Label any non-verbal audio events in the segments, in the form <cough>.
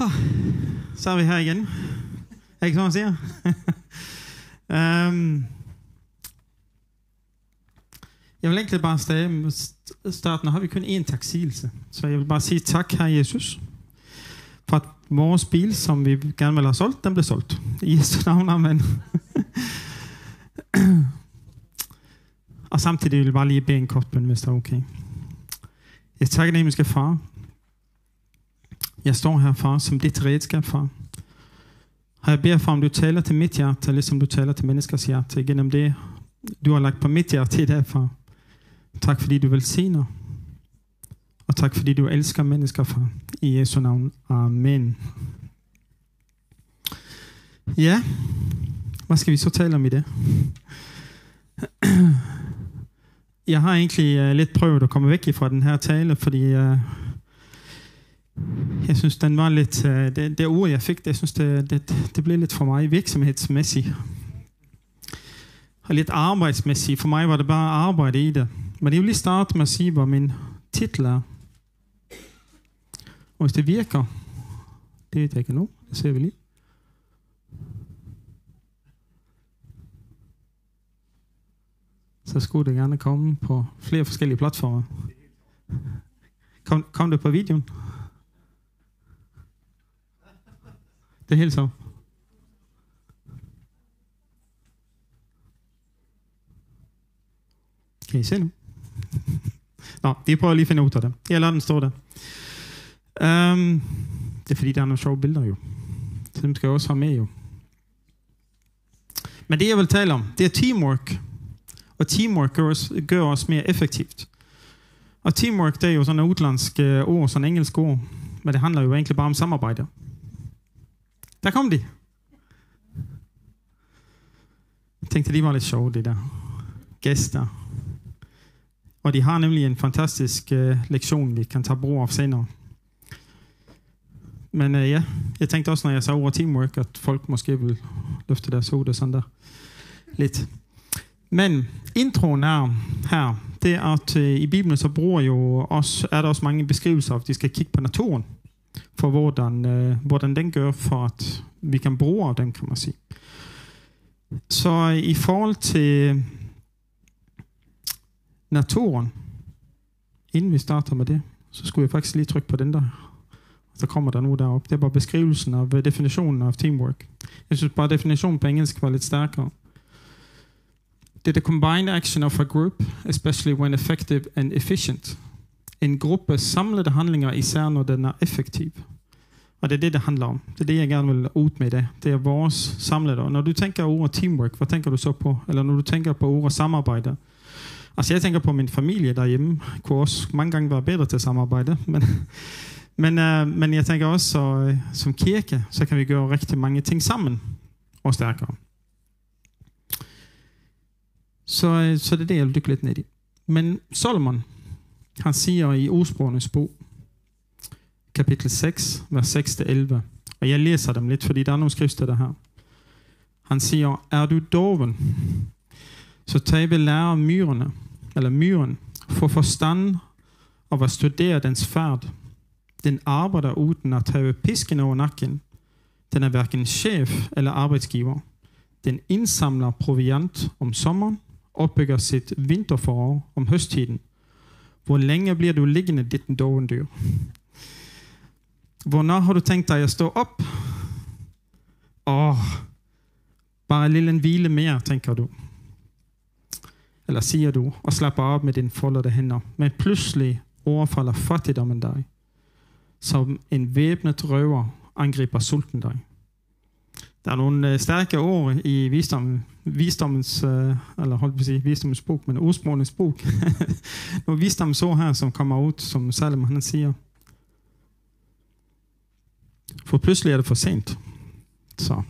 Ah, så er vi her igen. Er ikke sådan, man siger? um, <laughs> jeg vil egentlig bare starte, starte. Nu har vi kun én taksigelse. Så jeg vil bare sige tak, her Jesus, for at vores bil, som vi gerne vil have solgt, den blev solgt. I Jesu navn, amen. Og samtidig vil jeg bare lige bede en kort bøn, hvis det er okay. Jeg takker dig, himmelske far. Jeg står her, far, som dit redskab, far. Og jeg beder, far, om du taler til mit hjerte, ligesom du taler til menneskers hjerte, gennem det, du har lagt på mit hjerte i dag, far. Tak, fordi du velsigner. Og tak, fordi du elsker mennesker, far. I Jesu navn. Amen. Ja, hvad skal vi så tale om i det? <clears throat> Jeg har egentlig uh, lidt prøvet at komme væk fra den her tale, fordi uh, jeg synes, den var lidt... Øh, det, det ord, jeg fik, det, jeg synes, det, det, det blev lidt for mig virksomhedsmæssigt. Og lidt arbejdsmæssigt. For mig var det bare arbejde i det. Men jeg vil lige starte med at sige, hvad min titel er. Og hvis det virker, det ved det ikke nu, det ser vi lige. så skulle det gerne komme på flere forskellige platformer. Kom, kom det på videoen? Det er helt så. Kan I se nu? Nå, vi prøver lige at finde ud af det. Jeg lader den stå der. Um, det er fordi, der er nogle sjove billeder jo. Så dem skal jeg også have med jo. Men det, jeg vil tale om, det er teamwork. Og teamwork gør os, gør os mere effektivt. Og teamwork, det er jo sådan et udlandsk øh, ord, sådan et engelsk ord. Men det handler jo egentlig bare om samarbejde. Der kom de. Jeg tænkte, de var lidt sjove, det der. Gæster. Og de har nemlig en fantastisk øh, lektion, vi kan tage brug af senere. Men øh, ja, jeg tænkte også, når jeg så over teamwork, at folk måske vil løfte deres hoved og sådan der. Lidt. Men introen er her, det er at øh, i Bibelen så bruger jo også, er der også mange beskrivelser af, at de skal kigge på naturen, for hvordan, øh, hvordan den gør, for at vi kan bruge af den, kan man sige. Så i forhold til naturen, inden vi starter med det, så skulle jeg faktisk lige trykke på den der. Så kommer der nu derop. Det er bare beskrivelsen af øh, definitionen af teamwork. Jeg synes bare, definitionen på engelsk var lidt stærkere. Det er the combined action of a group, especially when effective and efficient. En gruppe samlede handlinger, især når den er effektiv. Og det er det, det handler om. Det er det, jeg gerne vil ud med det. Det er vores samlede. Og når du tænker over teamwork, hvad tænker du så på? Eller når du tænker på ordet samarbejde? Altså jeg tænker på min familie derhjemme. Kunne også mange gange være bedre til samarbejde. <laughs> Men, men, uh, men jeg tænker også, så, øh, som kirke, så kan vi gøre rigtig mange ting sammen og stærkere. Så, øh, så det er det, jeg vil dykke lidt ned i. Men Solomon, han siger i Ordsprogenes bog, kapitel 6, vers 6-11, og jeg læser dem lidt, fordi der er nogle skriftsteder her. Han siger, er du doven, så tag ved lære myrene, eller myren, få forstand og at studere dens færd. Den arbejder uden at have pisken over nakken. Den er hverken chef eller arbejdsgiver. Den indsamler proviant om sommeren opbygger sit vinterforår om høsttiden. Hvor længe bliver du liggende, dit dovendyr? Hvornår har du tænkt dig at stå op? Åh, bare en lille hvile mere, tænker du. Eller siger du, og slapper op med dine foldede hænder. Men pludselig overfalder fattigdommen dig. Som en væbnet røver angriber sulten dig. Der er nogle øh, stærke ord i visdom, visdommens, øh, eller holdt på at sige, visdommens bog, men ordsprogenes bog. <laughs> nogle visdomsord her, som kommer ud, som Salem han siger. For pludselig er det for sent. Så.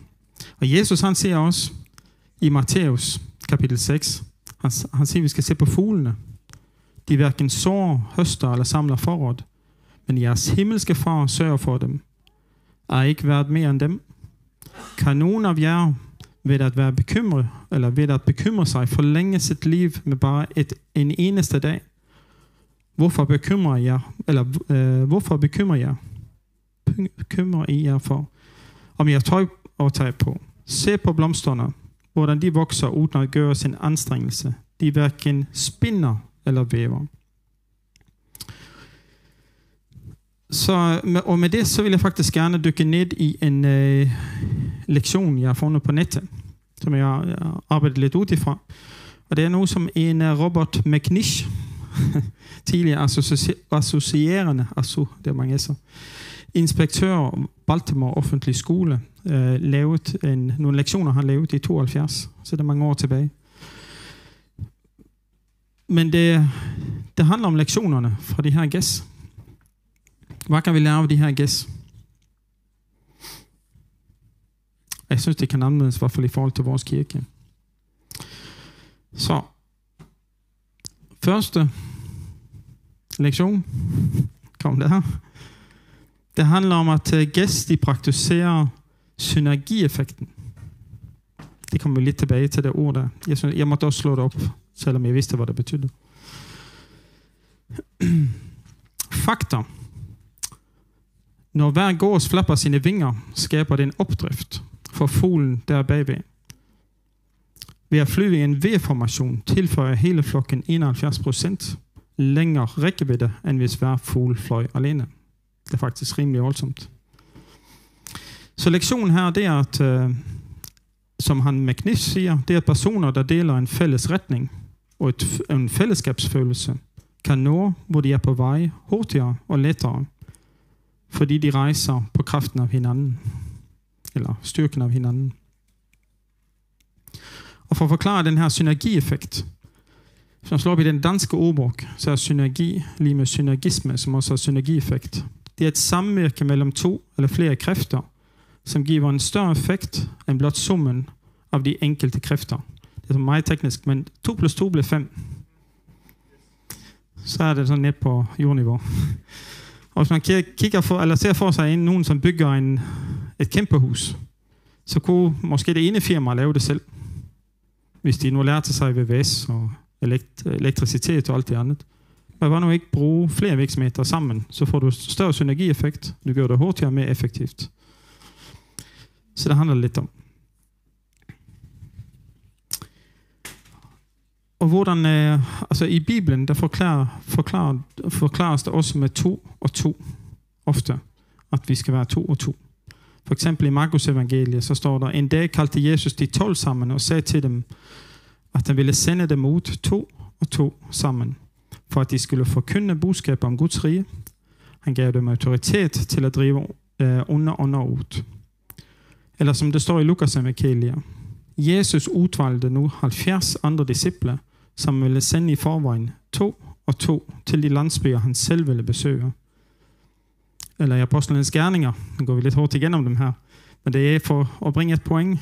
Og Jesus han siger også i Matthæus kapitel 6, han, han siger, at vi skal se på fuglene. De hverken sår, høster eller samler forråd, men jeres himmelske far sørger for dem. Er ikke værd mere end dem? Kan nogen af jer ved at være bekymret, eller ved at bekymre sig, forlænge sit liv med bare et, en eneste dag? Hvorfor bekymrer jeg, eller øh, hvorfor bekymrer jeg? bekymrer I jer for, om jeg tøj og tage på. Se på blomsterne, hvordan de vokser uden at gøre sin anstrengelse. De hverken spinder eller væver. Så, og med det så vil jeg faktisk gerne dykke ned i en øh, lektion, jeg har fundet på nettet, som jeg har arbejdet lidt ud ifra. Og det er noget som en øh, Robert McNish, <laughs> tidligere associerende, altså, det er mange så, inspektør Baltimore Offentlig Skole, øh, lavet en, nogle lektioner, han lavet i 72, så det er mange år tilbage. Men det, det handler om lektionerne fra de her gæster hvad kan vi lære af de her gæs? Jeg synes, det kan anvendes i hvert fald i forhold til vores kirke. Så, første lektion, kom der. Det handler om, at øh, gæst de praktiserer synergieffekten. Det kommer vi lidt tilbage til det ord der. Jeg, synes, jeg måtte også slå det op, selvom jeg vidste, hvad det betydde. <clears throat> Fakta. Når hver gås flapper sine vinger, skaber det en opdrift for fuglen der bagved. Ved at flyve i en V-formation tilføjer hele flokken 71% længere rækkevidde, end hvis hver fugl fløj alene. Det er faktisk rimelig voldsomt. Så lektionen her, det er, at, øh, som han McNish siger, det er, at personer, der deler en fælles retning og et, en fællesskabsfølelse, kan nå, hvor de er på vej, hurtigere og lettere, fordi de rejser på kraften af hinanden, eller styrken af hinanden. Og for at forklare den her synergieffekt, hvis slår op i den danske ordbog, så er synergi lige med synergisme, som også har synergieffekt. Det er et samvirke mellem to eller flere kræfter, som giver en større effekt end blot summen af de enkelte kræfter. Det er meget teknisk, men 2 plus 2 bliver 5. Så er det sådan net på jordniveau. Og hvis man kigger for, eller ser for sig en, nogen, som bygger en, et kæmpe hus, så kunne måske det ene firma lave det selv. Hvis de nu lærte sig VVS og elekt- elektricitet og alt det andet. Men hvad nu ikke bruge flere virksomheder sammen, så får du større synergieffekt. Du gør det hurtigere og mere effektivt. Så det handler lidt om. Og hvordan, øh, altså i Bibelen, der forklarer, forklarer, forklares det også med to og to ofte, at vi skal være to og to. For eksempel i Markus evangeliet, så står der, en dag kaldte Jesus de tolv sammen og sagde til dem, at han ville sende dem ud to og to sammen, for at de skulle forkynde budskab om Guds rige. Han gav dem autoritet til at drive øh, under ånder ud. Eller som det står i Lukas evangeliet, Jesus udvalgte nu 70 andre disciple, som ville sende i forvejen to og to til de landsbyer, han selv ville besøge. Eller i Apostlenes Gerninger, nu går vi lidt hårdt igennem dem her, men det er for at bringe et point.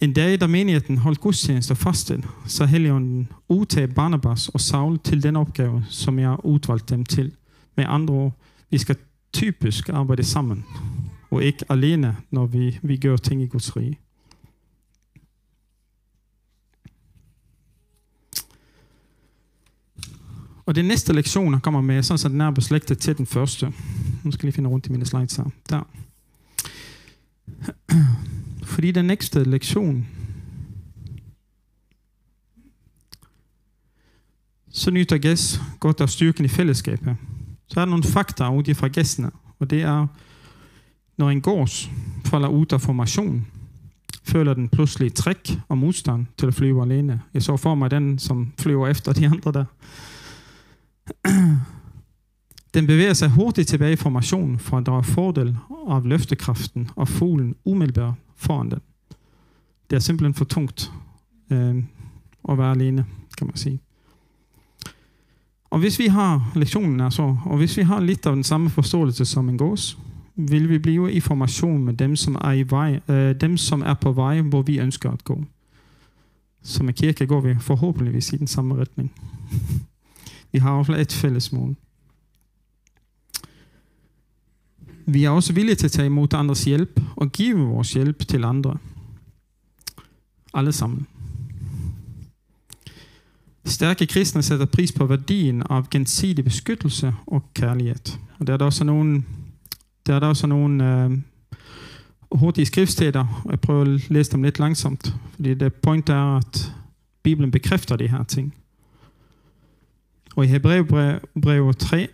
En dag, da menigheden holdt gudstjeneste og fastet, så Helligånden udtag Barnabas og Saul til den opgave, som jeg udvalgte dem til. Med andre ord, vi skal typisk arbejde sammen, og ikke alene, når vi, vi gør ting i Guds rige. Og det næste lektion kommer med, sådan så den er beslægtet til den første. Nu skal jeg lige finde rundt i mine slides her. Der. Fordi den næste lektion, så nyter gæst godt af styrken i fællesskabet. Så er der nogle fakta ud fra gæstene, og det er, når en gås falder ud af formation, føler den pludselig træk og modstand til at flyve alene. Jeg så for mig den, som flyver efter de andre der. <clears throat> Den bevæger sig hurtigt tilbage i formationen for at drage fordel af løftekraften og fuglen umiddelbart foran den. Det er simpelthen for tungt øh, at være alene, kan man sige. Og hvis vi har lektionen er så, og hvis vi har lidt af den samme forståelse som en gås, vil vi blive i formation med dem, som er, i vej, øh, dem, som er på vej, hvor vi ønsker at gå. Som en kirke går vi forhåbentligvis i den samme retning. <laughs> Vi har også et fælles mål. Vi er også villige til at tage imod andres hjælp og give vores hjælp til andre. Alle sammen. Stærke kristne sætter pris på værdien af gensidig beskyttelse og kærlighed. Og der er der også nogle, Der er der også nogle øh, hurtige skriftsteder. Jeg prøver at læse dem lidt langsomt, fordi det point er, at Bibelen bekræfter de her ting. Og i Hebreerbrevet 3,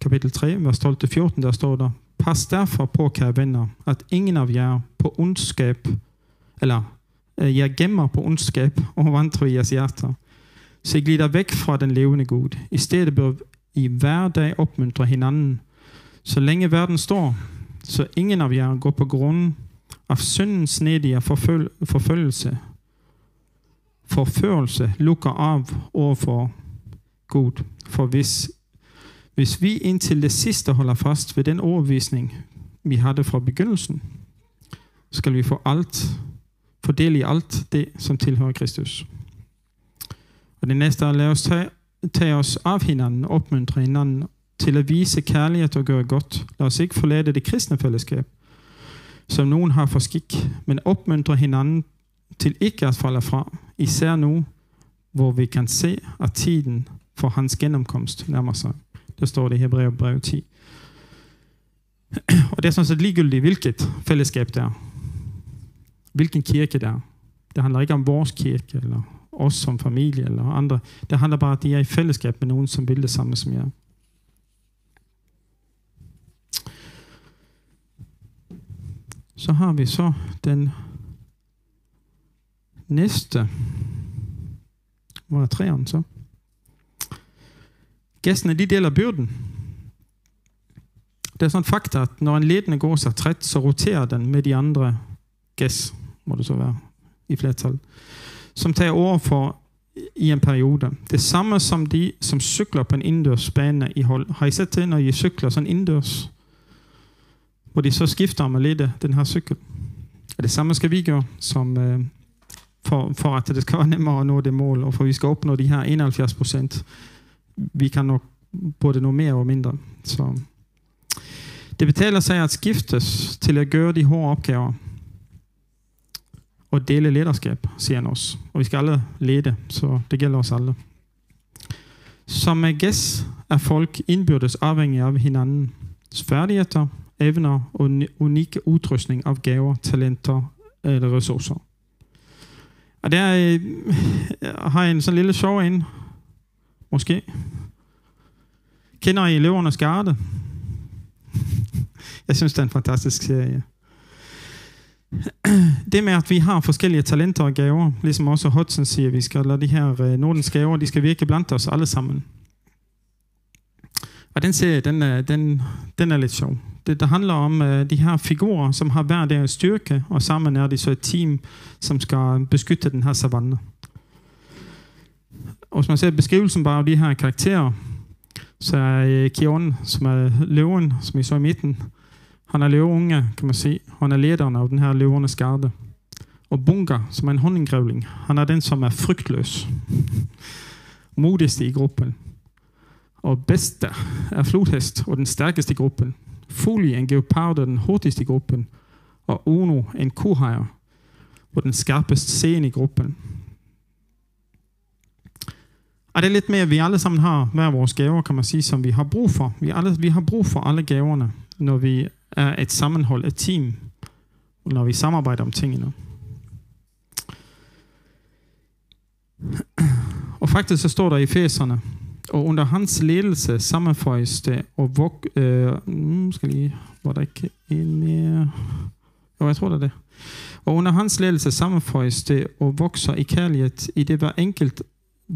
kapitel 3, vers 12-14, der står der, Pas derfor på, kære venner, at ingen af jer på ondskab, eller øh, jeg gemmer på ondskab og vantro i jeres hjerter, så I glider væk fra den levende Gud. I stedet bør I hver dag opmuntre hinanden, så længe verden står, så ingen af jer går på grund af syndens nedige forføl forfølgelse, forførelse lukker af overfor Gud. For hvis, hvis vi indtil det sidste holder fast ved den overvisning, vi havde fra begyndelsen, skal vi få alt, fordele i alt det, som tilhører Kristus. Og det næste er, lad os tage, tage os af hinanden, opmuntre hinanden til at vise kærlighed og gøre godt. Lad os ikke forlade det kristne fællesskab, som nogen har for skik, men opmuntre hinanden til ikke at falde fra, især nu, hvor vi kan se, at tiden for hans gennemkomst nærmer sig. Der står det i Hebræerbrev 10. Og det er sådan set ligegyldigt, hvilket fællesskab det er. Hvilken kirke det er. Det handler ikke om vores kirke, eller os som familie, eller andre. Det handler bare om, at de er i fællesskab med nogen, som vil det samme som jer. Så har vi så den næste. Hvor er træerne så? Gæstene, de deler byrden. Det er sådan et fakta, at når en ledende går sig træt, så roterer den med de andre gæs, må det så være i flertal, som tager over for i en periode. Det samme som de, som cykler på en indendørs bane i hold. Har I set det, når I cykler sådan indendørs? Hvor de så skifter om at lede den her cykel. Og det samme skal vi gøre, som, øh, for, for at det skal være nemmere at nå det mål, og for at vi skal opnå de her 71 procent vi kan nok både nå mere og mindre. Så det betaler sig at skiftes til at gøre de hårde opgaver og dele lederskab, siger han også. Og vi skal alle lede, så det gælder os alle. Som er gæst er folk indbyrdes afhængige af hinandens færdigheder, evner og unikke udrustning af gaver, talenter eller ressourcer. Og der øh, har jeg en sådan lille sjov ind, Måske. Kender I elevernes Garde? Jeg synes, det er en fantastisk serie. Det med, at vi har forskellige talenter og gaver, ligesom også Hudson siger, vi skal lade de her øh, Nordens gaver, de skal virke blandt os alle sammen. Og den serie, den er, den, den er lidt sjov. Det, der handler om øh, de her figurer, som har hver deres styrke, og sammen er de så et team, som skal beskytte den her savanne. Og hvis man ser beskrivelsen bare af de her karakterer, så er øh, Kion, som er løven, som I så i midten, han er løveunge, kan man se. Han er lederen af den her løvernes garde. Og Bunga, som er en honninggrævling, han er den, som er frygtløs. Modigste i gruppen. Og bedste er flodhest og den stærkeste i gruppen. Folie en geopard og den hurtigste i gruppen. Og Uno en kohajer og den skarpeste scene i gruppen. Og det er lidt med, at vi alle sammen har hver vores gaver, kan man sige, som vi har brug for. Vi, alle, vi har brug for alle gaverne, når vi er et sammenhold, et team, når vi samarbejder om tingene. Og faktisk så står der i fæserne, og under hans ledelse sammenføjes det, og vok, øh, hmm, skal lige, var der ikke en mere? Jo, jeg tror det er det. Og under hans ledelse sammenføjes det og vokser i kærlighed i det hver enkelt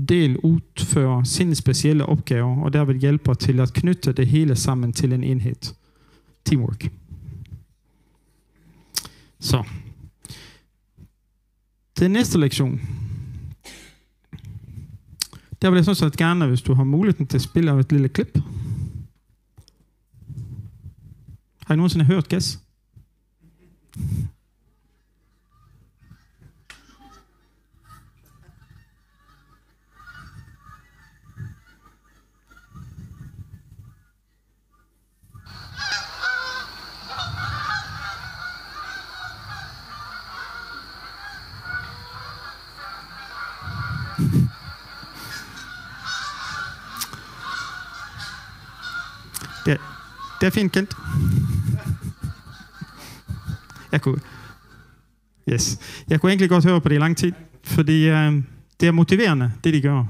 del udfører sine specielle opgaver, og derved hjælper til at knytte det hele sammen til en enhed. Teamwork. Så. Den næste lektion. Der vil jeg sådan set gerne, hvis du har muligheden til at spille et lille klip. Har I nogensinde hørt gas? Det, det er fint kendt. Jeg kunne, yes. jeg kunne egentlig godt høre på det i lang tid, fordi øh, det er motiverende, det de gør.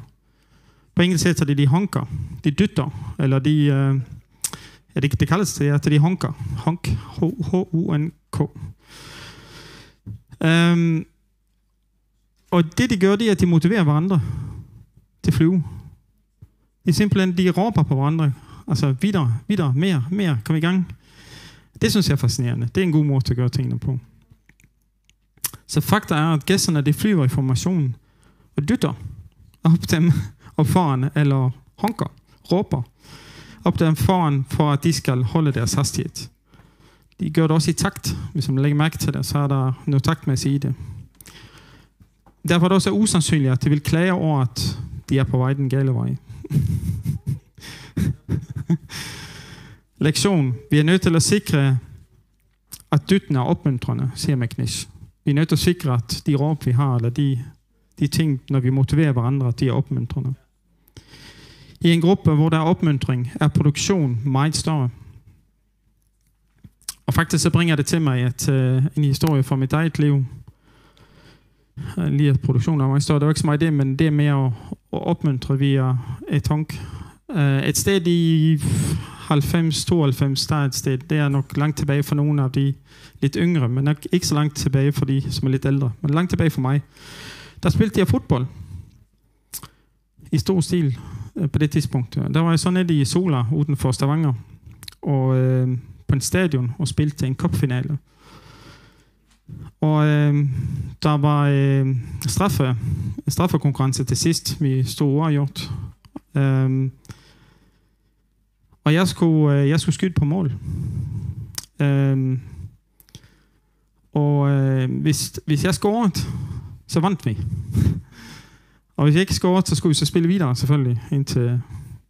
På engelsk hedder det, de honker, de dytter, eller de, øh, ja, det, det kaldes det, at de honker. Honk, H-U-N-K. Um, øhm, og det de gør, det er, at de motiverer hverandre til at flyve. De simpelthen, de råber på hverandre. Altså, videre, videre, mere, mere, kom i gang. Det synes jeg er fascinerende. Det er en god måde at gøre tingene på. Så fakta er, at gæsterne de flyver i formationen og dytter op dem op foran, eller honker, råber op dem foran, for at de skal holde deres hastighed. De gør det også i takt. Hvis man lægger mærke til det, så er der noget taktmæssigt i det. Derfor er det også usandsynligt, at de vil klage over, at de er på vej den gale vej. <laughs> Lektion. Vi er nødt til at sikre, at dytten er opmuntrende, siger McNish. Vi er nødt til at sikre, at de råb, vi har, eller de, de ting, når vi motiverer hverandre, at de er opmuntrende. I en gruppe, hvor der er opmuntring, er produktion meget større. Og faktisk så bringer det til mig at øh, en historie fra mit eget liv. Øh, lige at produktionen er meget større. Det var ikke så meget det, men det er mere at, at opmuntre via et tank. Uh, øh, et sted i 90-92, der er et sted, det er nok langt tilbage for nogle af de lidt yngre, men nok ikke så langt tilbage for de, som er lidt ældre, men langt tilbage for mig. Der spilte jeg fodbold i stor stil øh, på det tidspunkt. Der var jeg så nede i Sola uden for Stavanger, og øh, på en stadion og spilte en kopfinale. Og øh, der var øh, straffe, straffekonkurrence til sidst. Vi stod overgjort. Øh, og jeg skulle, øh, jeg skulle skyde på mål. Øhm, og øh, hvis, hvis jeg scorede, så vandt vi. og hvis jeg ikke scorede, så skulle vi så spille videre, selvfølgelig. Indtil,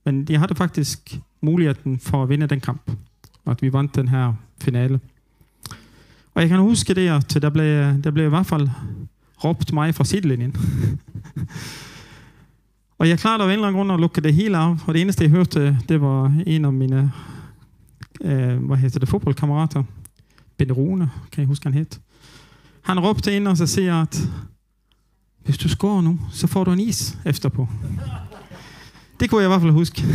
men jeg havde faktisk muligheden for at vinde den kamp. Og at vi vandt den her finale. Og jeg kan huske det, at der blev, der blev i hvert fald råbt mig fra sidelinjen. <laughs> og jeg klarede af en eller anden grund at lukke det hele af. Og det eneste, jeg hørte, det var en af mine øh, hvad hedder det, fodboldkammerater. Ben Rune, kan jeg huske, han hed. Han råbte ind og så siger, at hvis du scorer nu, så får du en is efterpå. Det kunne jeg i hvert fald huske. <laughs>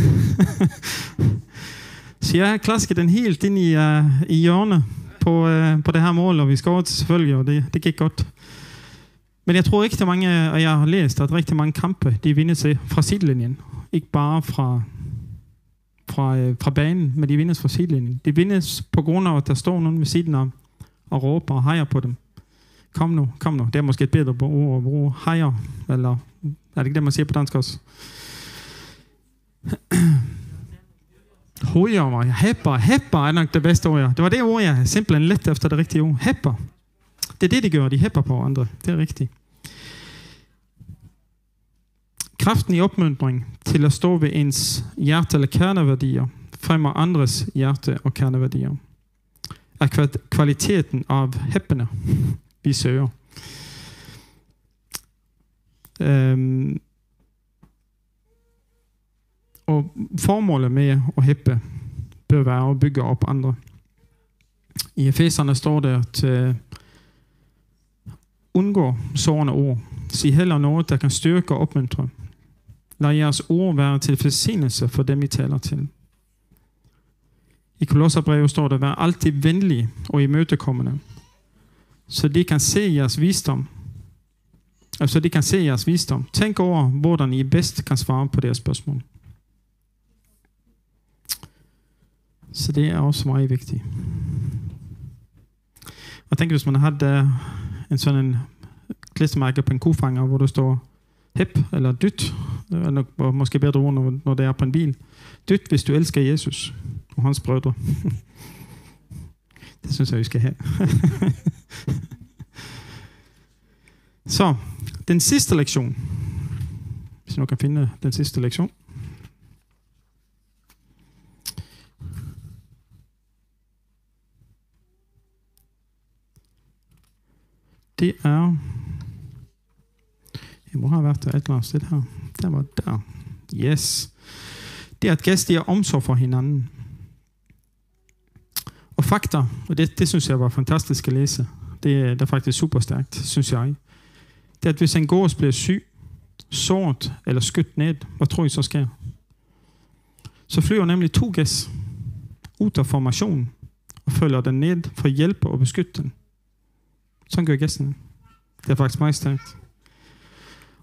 så jeg klaskede den helt ind i, uh, i hjørnet på, uh, på det her mål, og vi scorede selvfølgelig, og det, det gik godt. Men jeg tror rigtig mange, og jeg har læst, at rigtig mange kampe, de vinder sig fra sidelinjen. Ikke bare fra, fra, øh, fra banen, men de vindes fra sidelinjen. De vindes på grund af, at der står nogen ved siden af og råber og hejer på dem. Kom nu, kom nu. Det er måske et bedre ord at bruge. Hejer, eller er det ikke det, man siger på dansk også? Hojer mig. Hepper. Hepper er nok det bedste ord. Det var det ord, jeg simpelthen lidt efter det rigtige ord. Hepper. Det er det, de gør. De hæpper på andre. Det er rigtigt. Kraften i opmuntring til at stå ved ens hjerte eller kerneværdier fremmer andres hjerte og kerneværdier. Er kvaliteten af heppene vi søger. Um, og formålet med at hæppe bør være at bygge op andre. I Efeserne står det, at uh, undgå sårende ord. Sig heller noget, der kan styrke og opmuntre. Lad jeres ord være til forsenelse for dem, I taler til. I Kolosserbrevet står der, vær altid venlig og imødekommende, så de kan se jeres visdom. Altså de kan se jeres visdom. Tænk over, hvordan I bedst kan svare på deres spørgsmål. Så det er også meget vigtigt. Jeg tænker, hvis man havde en sådan en klistermærke på en kofanger, hvor der står hep eller dyt, eller måske bedre ord, når, når det er på en bil. Dyt, hvis du elsker Jesus og hans brødre. <laughs> det synes jeg, vi skal have. <laughs> Så, den sidste lektion. Hvis du kan finde den sidste lektion. Det er... Hvor har have været der et sted her. Der var der. Yes. Det er at gæster er omsorg for hinanden. Og fakta, og det, det synes jeg var fantastisk at læse, det, det er faktisk super stærkt, synes jeg. Det er, at hvis en gås bliver syg, såret eller skudt ned, hvad tror I så sker? Så flyver nemlig to gæs ud af formationen og følger den ned for at hjælpe og beskytte den. Sådan gør gæsten. Det er faktisk meget stærkt.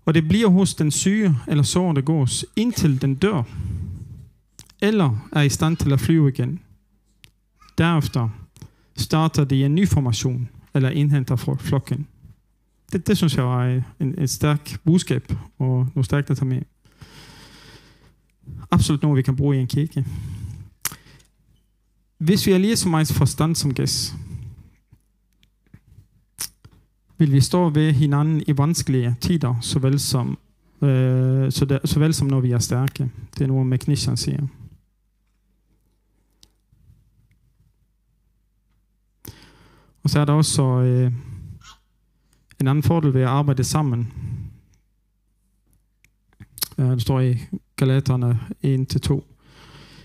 Og det bliver hos den syge eller sårede gås, indtil den dør, eller er i stand til at flyve igen. Derefter starter de en ny formation, eller indhenter fra flokken. Det, det synes jeg var øh, en, et stærkt budskab, og noget stærkt at tage med. Absolut noget, vi kan bruge i en kirke. Hvis vi er lige så meget forstand som gæst, vil vi stå ved hinanden i vanskelige tider, såvel som, øh, så det, såvel som når vi er stærke. Det er noget, McNishan siger. Og så er der også øh, en anden fordel ved at arbejde sammen. Øh, det står i Galaterne 1-2.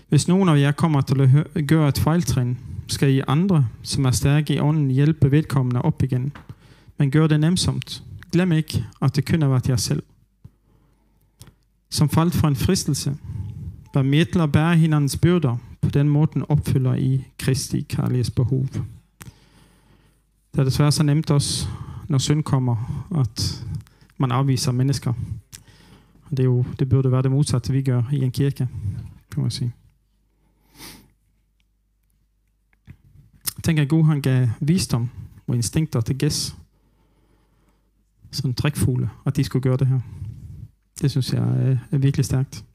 Hvis nogen af jer kommer til at gøre et fejltrin, skal I andre, som er stærke i ånden, hjælpe vedkommende op igen. Men gør det nemsomt. Glem ikke, at det kun har været jer selv. Som faldt for en fristelse, var medler til bære hinandens byrder. På den måten opfylder I Kristi kærlighedsbehov. Det er desværre så nemt også, når synd kommer, at man afviser mennesker. Og det, er jo, det burde være det modsatte, vi gør i en kirke, kan man sige. Tænk at Gud han gav visdom og instinkter til gæst sådan trækfugle, at de skulle gøre det her. Det synes jeg er, er virkelig stærkt.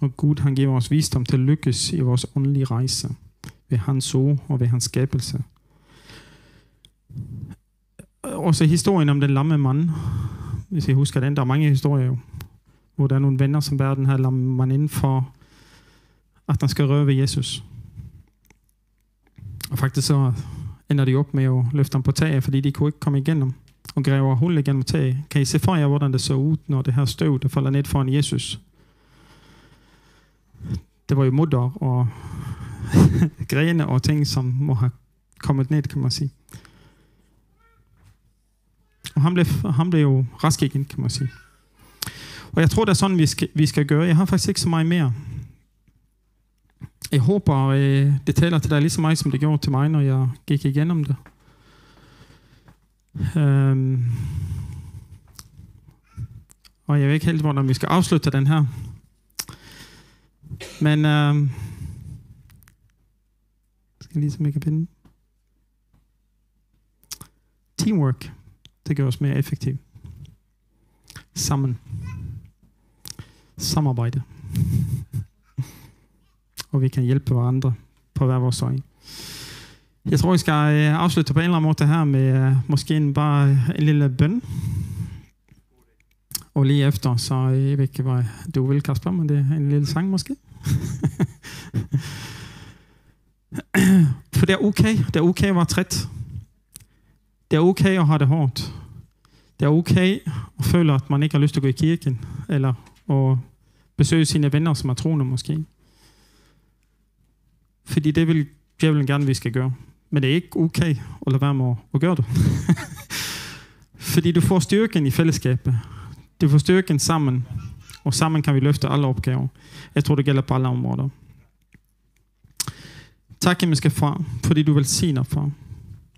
Og Gud han giver os visdom til at lykkes i vores åndelige rejse ved hans ord og ved hans skabelse. Også historien om den lamme mand, hvis I husker den, der er mange historier jo, hvor der er nogle venner, som bærer den her lamme mand inden for, at han skal røre ved Jesus. Og faktisk så ender de op med at løfte ham på taget, fordi de kunne ikke komme igennem og graver hul igennem taget. Kan I se for jer, hvordan det så ud, når det her støv, der falder ned foran Jesus? Det var jo mudder og <laughs> grene og ting, som må have kommet ned, kan man sige. Og han blev, han blev jo rask igen, kan man sige. Og jeg tror, det er sådan, vi skal, vi skal gøre. Jeg har faktisk ikke så meget mere. Jeg håber, øh, det taler til dig lige så meget, som det gjorde til mig, når jeg gik igennem det. Um, og jeg ved ikke helt, hvordan vi skal afslutte den her. Men um, skal jeg lige se, om jeg kan finde. Teamwork, det gør os mere effektive. Sammen. Samarbejde. Og vi kan hjælpe hverandre på hver vores vej. Jeg tror, vi skal øh, afslutte på en eller anden måde her med øh, måske en, bare øh, en lille bøn. Og lige efter, så jeg ved ikke, hvad du vil, Kasper, men det er en lille sang måske. For det er okay. Det er okay at være træt. Det er okay at have det hårdt. Det er okay at føle, at man ikke har lyst til at gå i kirken, eller at besøge sine venner, som er troende måske. Fordi det vil djævlen gerne, vi skal gøre. Men det er ikke okay at lade være med at gøre det. <laughs> Fordi du får styrken i fællesskabet. Du får styrken sammen. Og sammen kan vi løfte alle opgaver. Jeg tror, det gælder på alle områder. Tak, himmelske far, fordi du velsigner, far.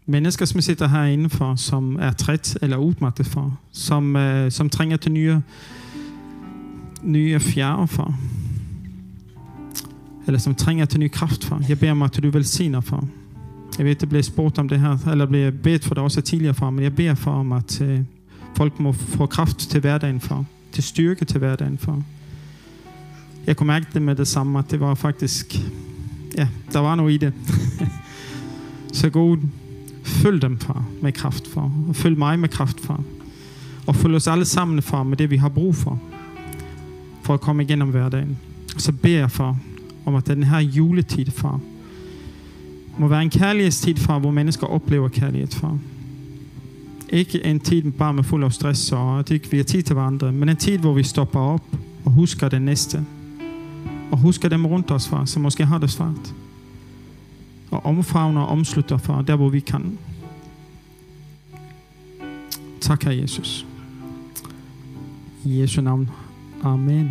Mennesker, som sitter herinde for, som er træt eller udmattet for, som, øh, som trænger til nye, nye fjerde for, eller som trænger til ny kraft far. Jeg beder om, at du velsigner far. Jeg ved, det bliver spurgt om det her, eller bliver bedt for det også tidligere far, men jeg beder for om, at øh, folk må få kraft til hverdagen far. til styrke til hverdagen far. Jeg kunne mærke det med det samme, at det var faktisk, ja, der var noget i det. <laughs> Så god, følg dem, far, med kraft, far. Og følg mig med kraft, far. Og følg os alle sammen, far, med det, vi har brug for. For at komme igennem hverdagen. Så beder jeg, far, om at den her juletid, far, må være en kærlighedstid, far, hvor mennesker oplever kærlighed, far. Ikke en tid bare med fuld af stress og at ikke vi har tid til hverandre, men en tid, hvor vi stopper op og husker den næste. Og husker dem rundt os, far, som måske har det svært. Og omfavner og omslutter, far, der hvor vi kan. Tak, Herre Jesus. I Jesu navn. Amen.